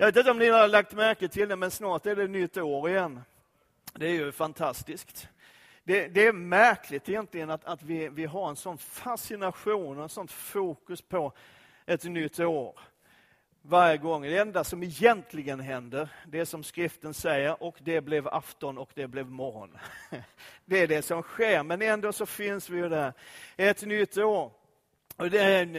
Jag vet inte om ni har lagt märke till det, men snart är det nytt år igen. Det är ju fantastiskt. Det, det är märkligt egentligen att, att vi, vi har en sån fascination och en sånt fokus på ett nytt år varje gång. Det enda som egentligen händer, det som skriften säger, och det blev afton och det blev morgon. Det är det som sker, men ändå så finns vi ju där. Ett nytt år.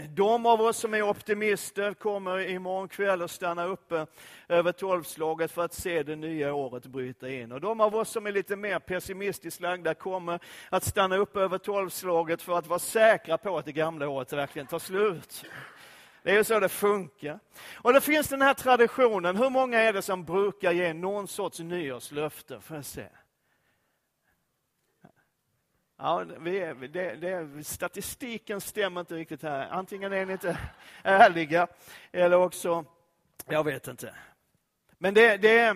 De av oss som är optimister kommer imorgon kväll att stanna uppe över tolvslaget för att se det nya året bryta in. Och de av oss som är lite mer pessimistiskt lagda kommer att stanna uppe över tolvslaget för att vara säkra på att det gamla året verkligen tar slut. Det är ju så det funkar. Och det finns den här traditionen. Hur många är det som brukar ge någon sorts nyårslöfte? Får jag se. Ja, vi är, det, det, statistiken stämmer inte riktigt här. Antingen är ni inte ärliga eller också, jag vet inte. Men det, det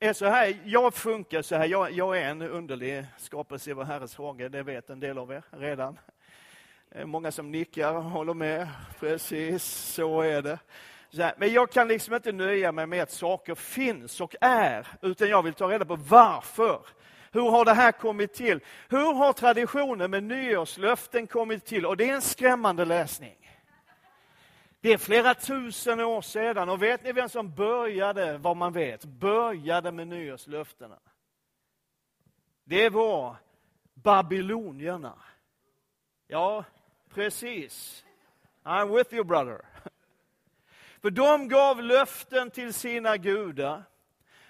är så här, jag funkar så här. Jag, jag är en underlig skapelse i vår Herres hage, det vet en del av er redan. Många som nickar och håller med. Precis, så är det. Så men jag kan liksom inte nöja mig med att saker finns och är, utan jag vill ta reda på varför. Hur har det här kommit till? Hur har traditionen med nyårslöften kommit till? Och det är en skrämmande läsning. Det är flera tusen år sedan och vet ni vem som började, vad man vet, började med nyårslöftena? Det var babylonierna. Ja, precis. I'm with you brother. För de gav löften till sina gudar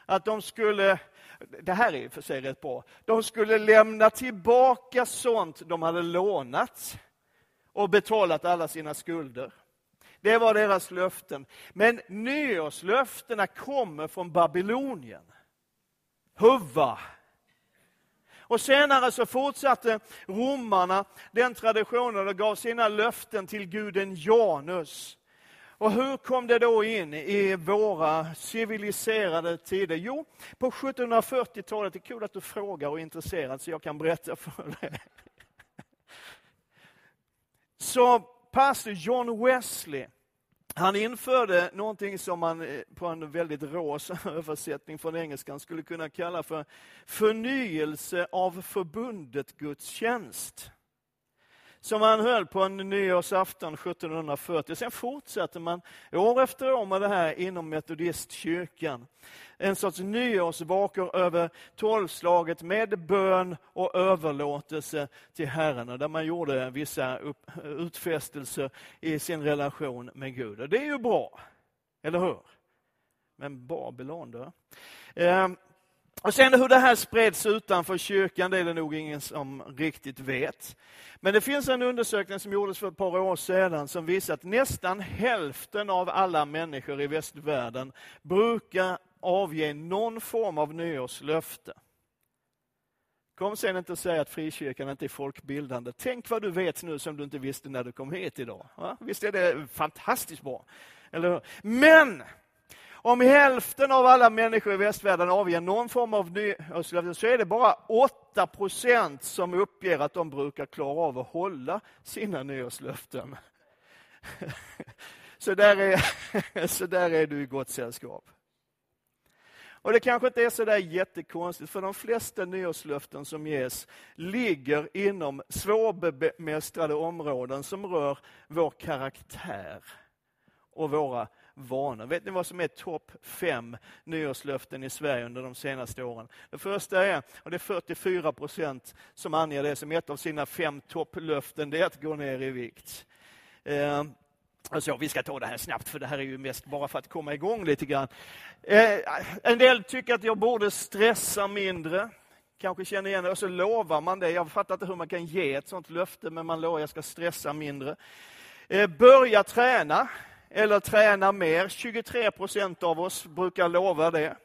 att de skulle det här är för sig rätt bra. De skulle lämna tillbaka sånt de hade lånat och betalat alla sina skulder. Det var deras löften. Men nyårslöftena kommer från Babylonien. Huva. Och senare så fortsatte romarna den traditionen och gav sina löften till guden Janus. Och hur kom det då in i våra civiliserade tider? Jo, på 1740-talet, det är kul att du frågar och är intresserad så jag kan berätta för dig. Så pastor John Wesley, han införde någonting som man eh, på en väldigt rå översättning från engelskan skulle kunna kalla för förnyelse av förbundet gudstjänst som han höll på en nyårsafton 1740. Sen fortsatte man år efter år med det här inom metodistkyrkan. En sorts nyårsvakor över tolvslaget med bön och överlåtelse till Herren. Där man gjorde vissa utfästelser i sin relation med Gud. Och det är ju bra, eller hur? Men Babylon då? Ehm, och sen hur det här spreds utanför kyrkan, det är det nog ingen som riktigt vet. Men det finns en undersökning som gjordes för ett par år sedan som visar att nästan hälften av alla människor i västvärlden brukar avge någon form av nyårslöfte. Kom sen inte och säg att frikyrkan inte är folkbildande. Tänk vad du vet nu som du inte visste när du kom hit idag. Va? Visst är det fantastiskt bra? Eller hur? Men om hälften av alla människor i västvärlden avger någon form av nyårslöfte så är det bara 8 procent som uppger att de brukar klara av att hålla sina nyårslöften. Så där är, så där är du i gott sällskap. Och Det kanske inte är så där jättekonstigt, för de flesta nyårslöften som ges ligger inom svårbemästrade områden som rör vår karaktär och våra vanor. Vet ni vad som är topp fem nyårslöften i Sverige under de senaste åren? Det första är, och det är 44 procent som anger det som ett av sina fem topplöften, det är att gå ner i vikt. Eh, Alltså, vi ska ta det här snabbt, för det här är ju mest bara för att komma igång lite grann. Eh, en del tycker att jag borde stressa mindre. Kanske känner igen det. Och så lovar man det. Jag fattar inte hur man kan ge ett sånt löfte, men man lovar att jag ska stressa mindre. Eh, börja träna eller träna mer. 23 procent av oss brukar lova det.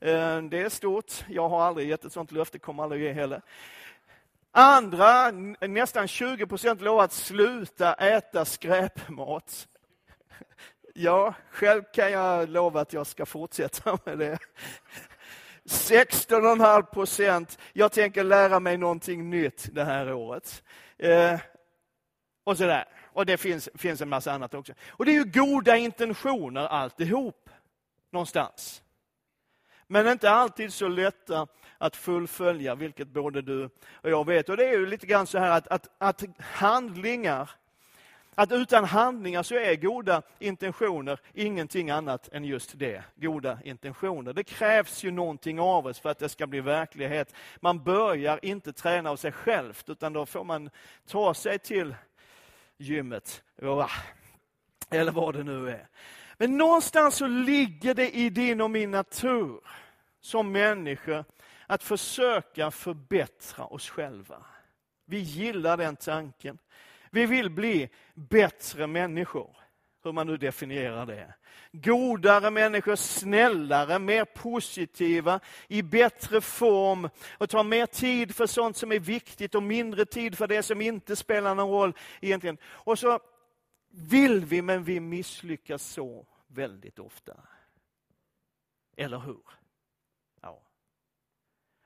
Eh, det är stort. Jag har aldrig gett ett sånt löfte, kommer aldrig ge heller. Andra, nästan 20 procent, lovar att sluta äta skräpmat. Ja, själv kan jag lova att jag ska fortsätta med det. 16,5 procent, jag tänker lära mig någonting nytt det här året. Eh, och sådär. Och det finns, finns en massa annat också. Och det är ju goda intentioner alltihop. någonstans. Men inte alltid så lätta att fullfölja, vilket både du och jag vet. Och det är ju lite grann så här att, att, att handlingar, att utan handlingar så är goda intentioner ingenting annat än just det, goda intentioner. Det krävs ju någonting av oss för att det ska bli verklighet. Man börjar inte träna av sig själv, utan då får man ta sig till gymmet, eller vad det nu är. Men någonstans så ligger det i din och min natur som människor att försöka förbättra oss själva. Vi gillar den tanken. Vi vill bli bättre människor, hur man nu definierar det. Godare människor, snällare, mer positiva, i bättre form och tar mer tid för sånt som är viktigt och mindre tid för det som inte spelar någon roll egentligen. Och så vill vi, men vi misslyckas så väldigt ofta. Eller hur? Ja.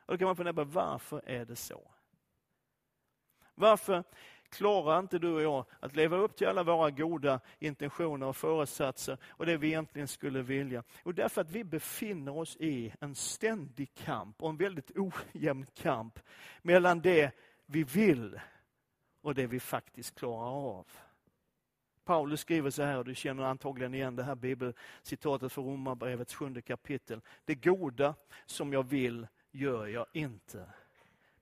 Och då kan man fundera på varför är det så? Varför klarar inte du och jag att leva upp till alla våra goda intentioner och föresatser och det vi egentligen skulle vilja? Och därför att vi befinner oss i en ständig kamp och en väldigt ojämn kamp mellan det vi vill och det vi faktiskt klarar av. Paulus skriver så här, och du känner antagligen igen det här bibelcitatet från Romarbrevets sjunde kapitel. Det goda som jag vill gör jag inte.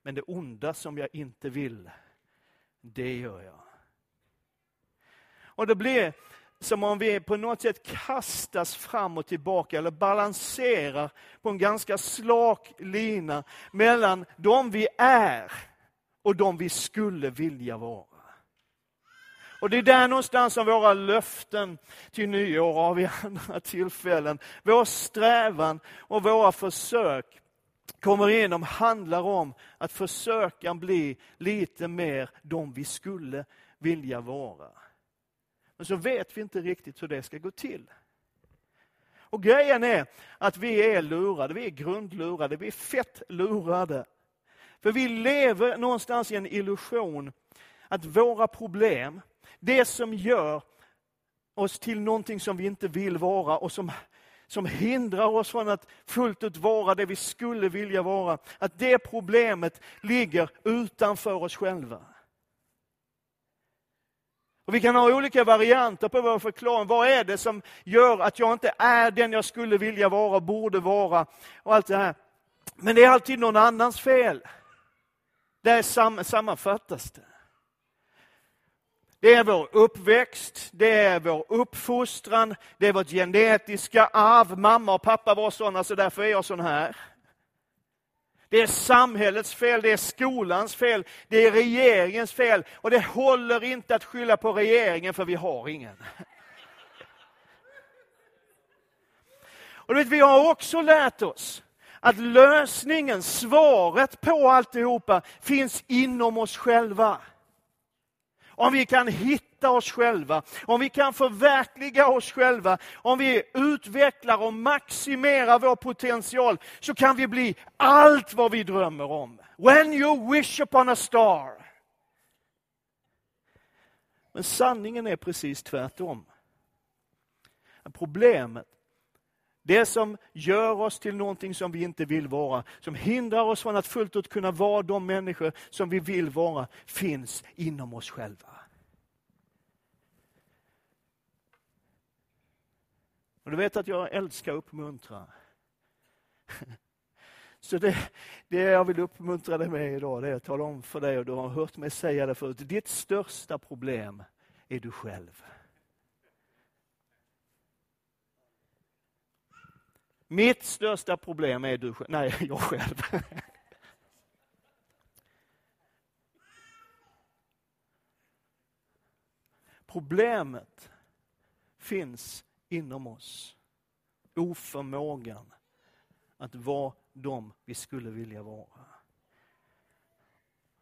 Men det onda som jag inte vill, det gör jag. Och det blir som om vi på något sätt kastas fram och tillbaka eller balanserar på en ganska slak lina mellan de vi är och de vi skulle vilja vara. Och det är där någonstans som våra löften till nyår och vid andra tillfällen, vår strävan och våra försök kommer igenom handlar om att försöka bli lite mer de vi skulle vilja vara. Men så vet vi inte riktigt hur det ska gå till. Och grejen är att vi är lurade, vi är grundlurade, vi är fett lurade. För vi lever någonstans i en illusion att våra problem, det som gör oss till någonting som vi inte vill vara och som, som hindrar oss från att fullt ut vara det vi skulle vilja vara, att det problemet ligger utanför oss själva. Och Vi kan ha olika varianter på vår förklaring. Vad är det som gör att jag inte är den jag skulle vilja vara, borde vara och allt det här. Men det är alltid någon annans fel. Där sammanfattas det. Det är vår uppväxt, det är vår uppfostran, det är vårt genetiska arv. Mamma och pappa var sådana, så därför är jag sån här. Det är samhällets fel, det är skolans fel, det är regeringens fel. Och det håller inte att skylla på regeringen, för vi har ingen. Och vet, vi har också lärt oss att lösningen, svaret på alltihopa finns inom oss själva. Om vi kan hitta oss själva, om vi kan förverkliga oss själva, om vi utvecklar och maximerar vår potential, så kan vi bli allt vad vi drömmer om. When you wish upon a star. Men sanningen är precis tvärtom. Problemet det som gör oss till någonting som vi inte vill vara, som hindrar oss från att fullt ut kunna vara de människor som vi vill vara, finns inom oss själva. Och du vet att jag älskar att uppmuntra. Så det, det jag vill uppmuntra dig med idag, det är att tala om för dig, och du har hört mig säga det förut, ditt största problem är du själv. Mitt största problem är du själv. Nej, jag själv. Problemet finns inom oss. Oförmågan att vara de vi skulle vilja vara.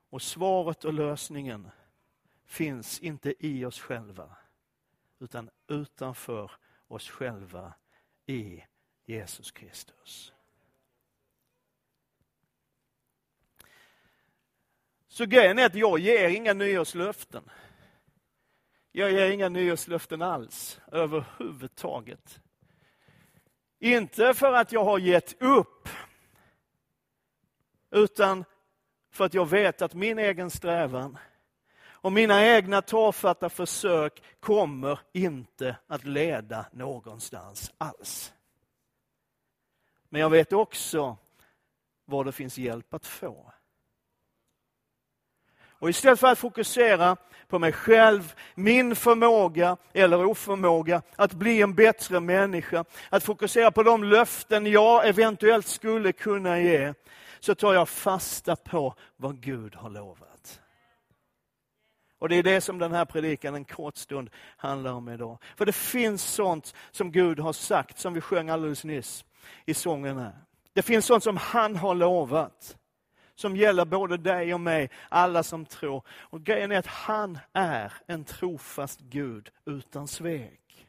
Och svaret och lösningen finns inte i oss själva, utan utanför oss själva i Jesus Kristus. Så grejen är att jag ger inga nyårslöften. Jag ger inga nyårslöften alls, överhuvudtaget. Inte för att jag har gett upp, utan för att jag vet att min egen strävan och mina egna tafatta försök kommer inte att leda någonstans alls. Men jag vet också var det finns hjälp att få. Och istället för att fokusera på mig själv, min förmåga eller oförmåga att bli en bättre människa, att fokusera på de löften jag eventuellt skulle kunna ge, så tar jag fasta på vad Gud har lovat. Och det är det som den här predikan en kort stund handlar om idag. För det finns sånt som Gud har sagt, som vi sjöng alldeles nyss i sången här. Det finns sånt som han har lovat som gäller både dig och mig, alla som tror. Och grejen är att han är en trofast Gud utan svek.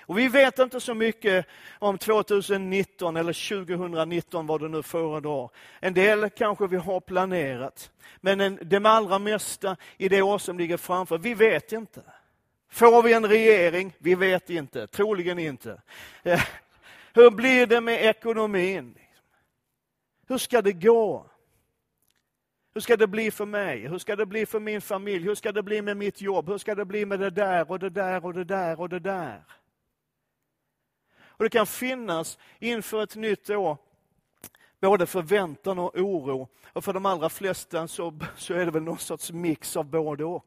Och vi vet inte så mycket om 2019 eller 2019 vad det nu föredrar. En del kanske vi har planerat. Men en, det allra mesta i det år som ligger framför, vi vet inte. Får vi en regering? Vi vet inte, troligen inte. Eh, hur blir det med ekonomin? Hur ska det gå? Hur ska det bli för mig? Hur ska det bli för min familj? Hur ska det bli med mitt jobb? Hur ska det bli med det där och det där och det där och det där? Och Det kan finnas inför ett nytt år både förväntan och oro. Och för de allra flesta så, så är det väl någon sorts mix av både och.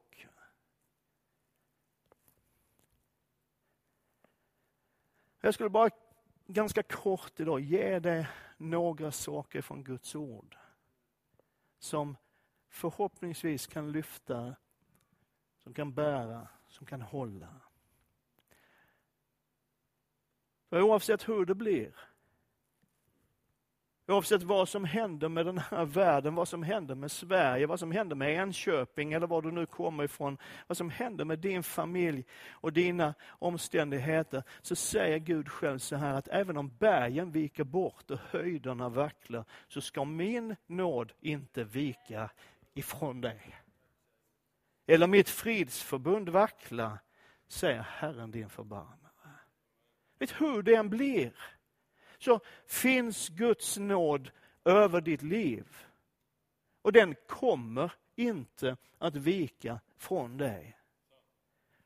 Jag skulle bara ganska kort idag ge dig några saker från Guds ord som förhoppningsvis kan lyfta, som kan bära, som kan hålla. För oavsett hur det blir, oavsett vad som händer med den här världen, vad som händer med Sverige, vad som händer med Enköping eller var du nu kommer ifrån, vad som händer med din familj och dina omständigheter, så säger Gud själv så här att även om bergen viker bort och höjderna vacklar, så ska min nåd inte vika ifrån dig. Eller mitt fridsförbund vackla, säger Herren din förbarmare. Vet hur det än blir, så finns Guds nåd över ditt liv. Och den kommer inte att vika från dig.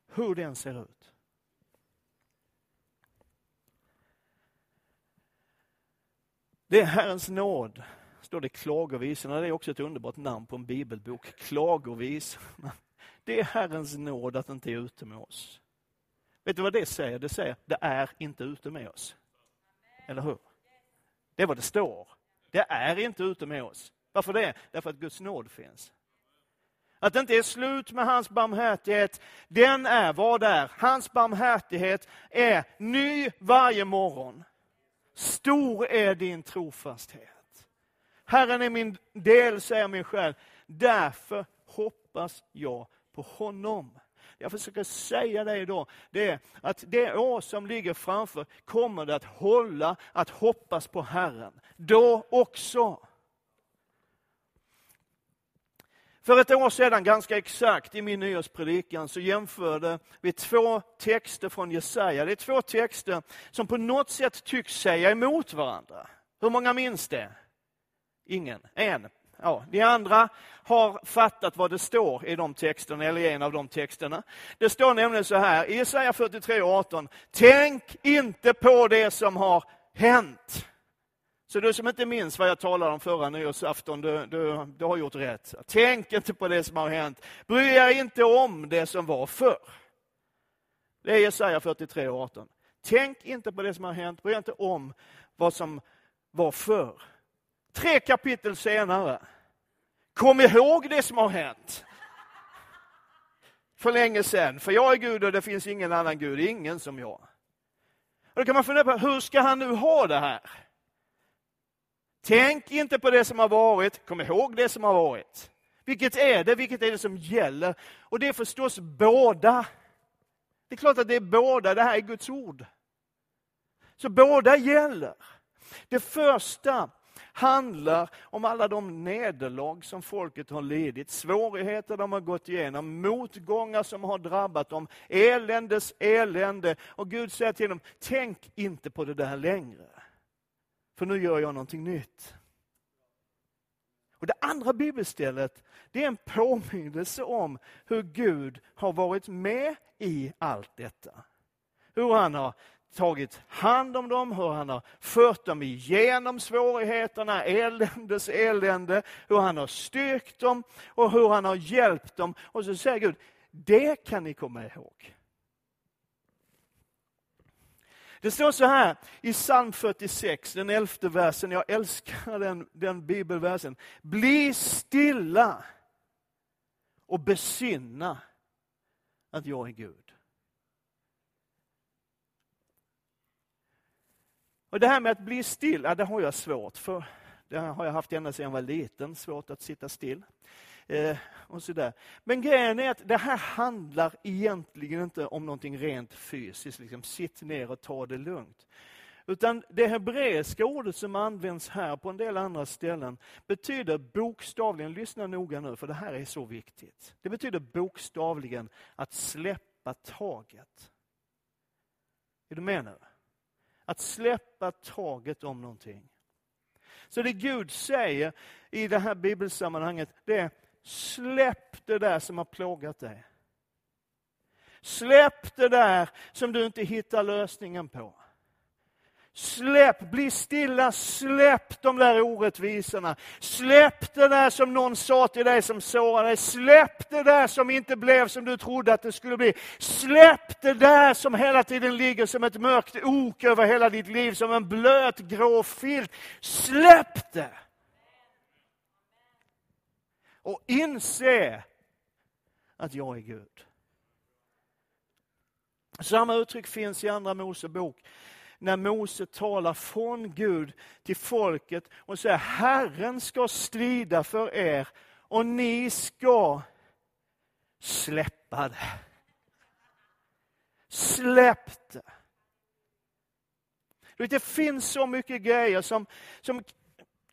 Hur den ser ut. Det är Herrens nåd, står det i Klagovisorna. Det är också ett underbart namn på en bibelbok. Klagovisorna. Det är Herrens nåd att inte är ute med oss. Vet du vad det säger? Det säger, det är inte ute med oss. Eller hur? Det är vad det står. Det är inte ute med oss. Varför det? Därför att Guds nåd finns. Att det inte är slut med hans barmhärtighet, den är vad det är. Hans barmhärtighet är ny varje morgon. Stor är din trofasthet. Herren är min del, säger min själ. Därför hoppas jag på honom jag försöker säga det idag, det är att det år som ligger framför kommer det att hålla att hoppas på Herren. Då också. För ett år sedan, ganska exakt, i min nyårspredikan så jämförde vi två texter från Jesaja. Det är två texter som på något sätt tycks säga emot varandra. Hur många minns det? Ingen? En? Ja, de andra har fattat vad det står i de texterna, eller i en av de texterna. Det står nämligen så här, i Jesaja 43.18. Tänk inte på det som har hänt. Så du som inte minns vad jag talade om förra nyårsafton, du, du, du har gjort rätt. Tänk inte på det som har hänt. Bry er inte om det som var förr. Det är Jesaja 43 och 18. Tänk inte på det som har hänt, bry er inte om vad som var förr. Tre kapitel senare. Kom ihåg det som har hänt. För länge sedan. För jag är Gud och det finns ingen annan Gud, ingen som jag. Och då kan man fundera på, hur ska han nu ha det här? Tänk inte på det som har varit, kom ihåg det som har varit. Vilket är det? Vilket är det som gäller? Och det är förstås båda. Det är klart att det är båda, det här är Guds ord. Så båda gäller. Det första handlar om alla de nederlag som folket har lidit, svårigheter de har gått igenom, motgångar som har drabbat dem, eländes elände. Och Gud säger till dem, tänk inte på det där längre. För nu gör jag någonting nytt. Och Det andra bibelstället det är en påminnelse om hur Gud har varit med i allt detta. Hur han har tagit hand om dem, hur han har fört dem igenom svårigheterna, eländes elände, hur han har styrkt dem och hur han har hjälpt dem. Och så säger Gud, det kan ni komma ihåg. Det står så här i psalm 46, den elfte versen, jag älskar den, den bibelversen. Bli stilla och besinna att jag är Gud. Och Det här med att bli still, det har jag svårt för. Det har jag haft ända sedan jag var liten, svårt att sitta still. Eh, och sådär. Men grejen är att det här handlar egentligen inte om någonting rent fysiskt, liksom sitt ner och ta det lugnt. Utan det hebreiska ordet som används här på en del andra ställen betyder bokstavligen, lyssna noga nu för det här är så viktigt. Det betyder bokstavligen att släppa taget. Är du med nu? Att släppa taget om någonting. Så det Gud säger i det här bibelsammanhanget, det är släpp det där som har plågat dig. Släpp det där som du inte hittar lösningen på. Släpp, bli stilla, släpp de där orättvisorna. Släpp det där som någon sa till dig som sårade dig. Släpp det där som inte blev som du trodde att det skulle bli. Släpp det där som hela tiden ligger som ett mörkt ok över hela ditt liv, som en blöt grå filt. Släpp det! Och inse att jag är Gud. Samma uttryck finns i Andra Mosebok när Mose talar från Gud till folket och säger Herren ska strida för er och ni ska släppa det. Släpp det. Det finns så mycket grejer som, som,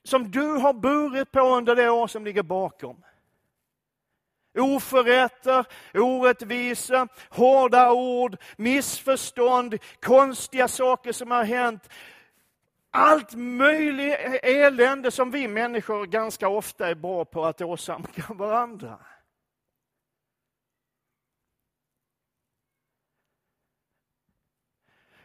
som du har burit på under det år som ligger bakom. Oförrätter, orättvisa, hårda ord, missförstånd, konstiga saker som har hänt. Allt möjligt elände som vi människor ganska ofta är bra på att åsamka varandra.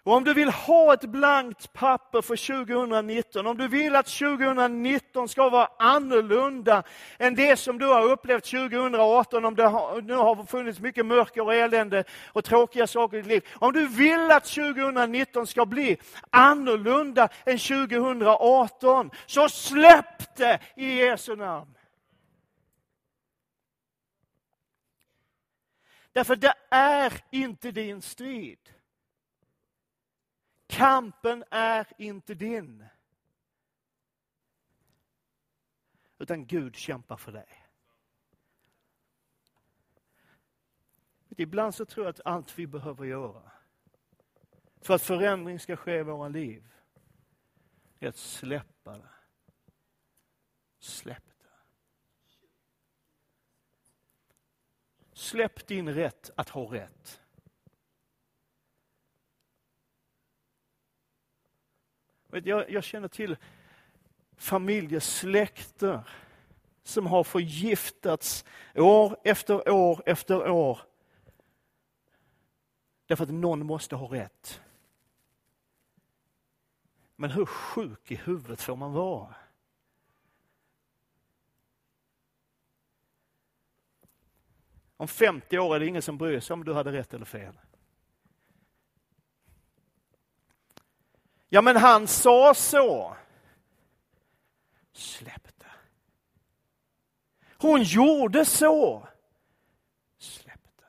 Och om du vill ha ett blankt papper för 2019, om du vill att 2019 ska vara annorlunda än det som du har upplevt 2018, om det har, nu har funnits mycket mörker och elände och tråkiga saker i ditt liv. Om du vill att 2019 ska bli annorlunda än 2018, så släpp det i Jesu namn. Därför det är inte din strid. Kampen är inte din. Utan Gud kämpar för dig. Ibland så tror jag att allt vi behöver göra för att förändring ska ske i våra liv är att släppa det. Släpp det. Släpp din rätt att ha rätt. Jag, jag känner till familjer, släkter som har förgiftats år efter år efter år. Därför att någon måste ha rätt. Men hur sjuk i huvudet får man vara? Om 50 år är det ingen som bryr sig om du hade rätt eller fel. Ja, men han sa så. Släpp det. Hon gjorde så. Släpp det.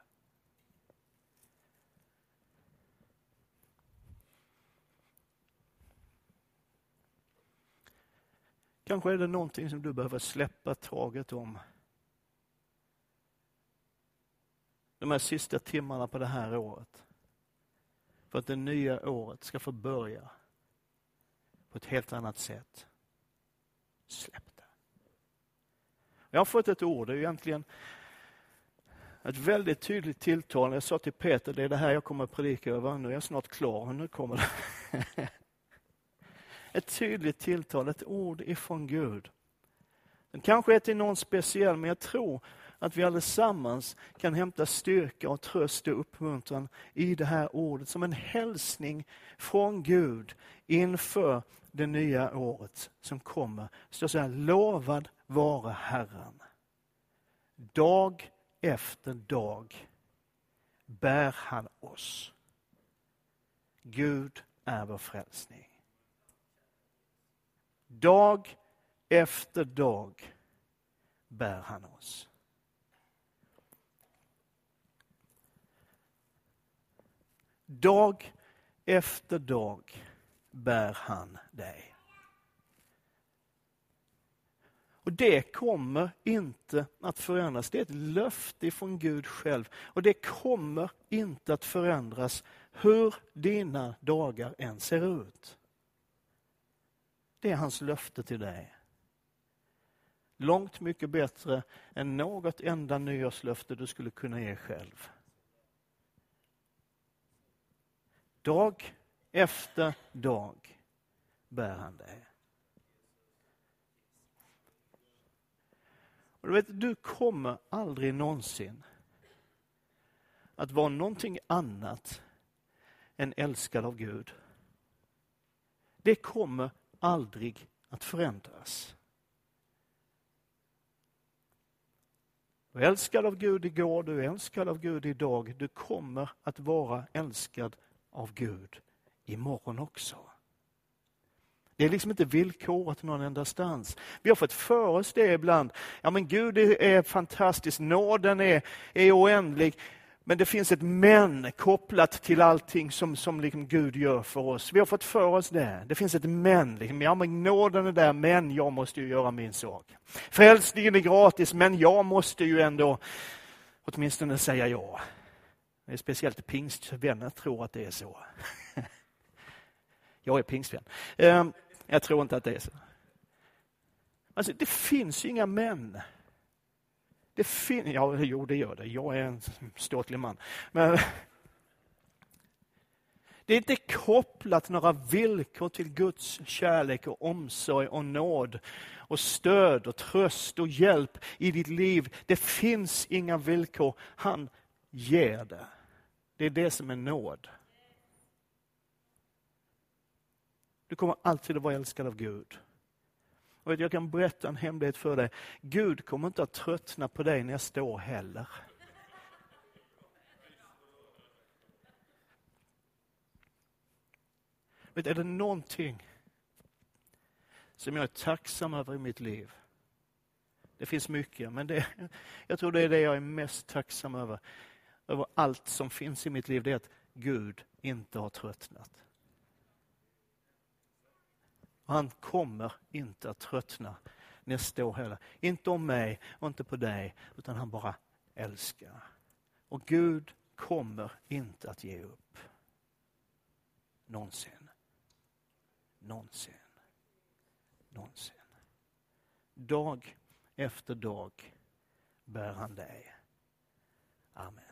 Kanske är det någonting som du behöver släppa taget om. De här sista timmarna på det här året. För att det nya året ska få börja på ett helt annat sätt. Släpp det. Jag har fått ett ord, det är egentligen ett väldigt tydligt tilltal. Jag sa till Peter, det är det här jag kommer att predika över. Nu är jag snart klar, nu kommer det. Ett tydligt tilltal, ett ord ifrån Gud. Den kanske är till någon speciell, men jag tror att vi allesammans kan hämta styrka och tröst och uppmuntran i det här ordet som en hälsning från Gud inför det nya året som kommer. Det står så här, lovad vare Herren. Dag efter dag bär han oss. Gud är vår frälsning. Dag efter dag bär han oss. Dag efter dag bär han dig. Och det kommer inte att förändras. Det är ett löfte från Gud själv. Och det kommer inte att förändras hur dina dagar än ser ut. Det är hans löfte till dig. Långt mycket bättre än något enda nyårslöfte du skulle kunna ge själv. Dag efter dag bär han dig. Och du, vet, du kommer aldrig någonsin att vara någonting annat än älskad av Gud. Det kommer aldrig att förändras. Du är älskad av Gud igår, du är älskad av Gud idag. Du kommer att vara älskad av Gud imorgon också. Det är liksom inte villkorat någon endastans. Vi har fått för oss det ibland. Ja men Gud är fantastisk, nåden är, är oändlig. Men det finns ett men kopplat till allting som, som liksom Gud gör för oss. Vi har fått för oss det. Det finns ett men. Liksom. Ja, men nåden är där, men jag måste ju göra min sak. Frälsningen är gratis, men jag måste ju ändå åtminstone säga ja. Eh, speciellt pingstvänner tror att det är så. Jag är pingstvän. Ehm, jag tror inte att det är så. Alltså, det finns inga män. Det fin ja, jo, det gör det. Jag är en ståtlig man. Men det är inte kopplat några villkor till Guds kärlek och omsorg och nåd och stöd och tröst och hjälp i ditt liv. Det finns inga villkor. Han ger det. Det är det som är nåd. Du kommer alltid att vara älskad av Gud. Och jag kan berätta en hemlighet för dig. Gud kommer inte att tröttna på dig nästa år heller. Vet, är det någonting som jag är tacksam över i mitt liv? Det finns mycket, men det, jag tror det är det jag är mest tacksam över. Över allt som finns i mitt liv, det är att Gud inte har tröttnat. Han kommer inte att tröttna nästa år heller. Inte om mig och inte på dig, utan han bara älskar. Och Gud kommer inte att ge upp. Någonsin. Någonsin. Någonsin. Dag efter dag bär han dig. Amen.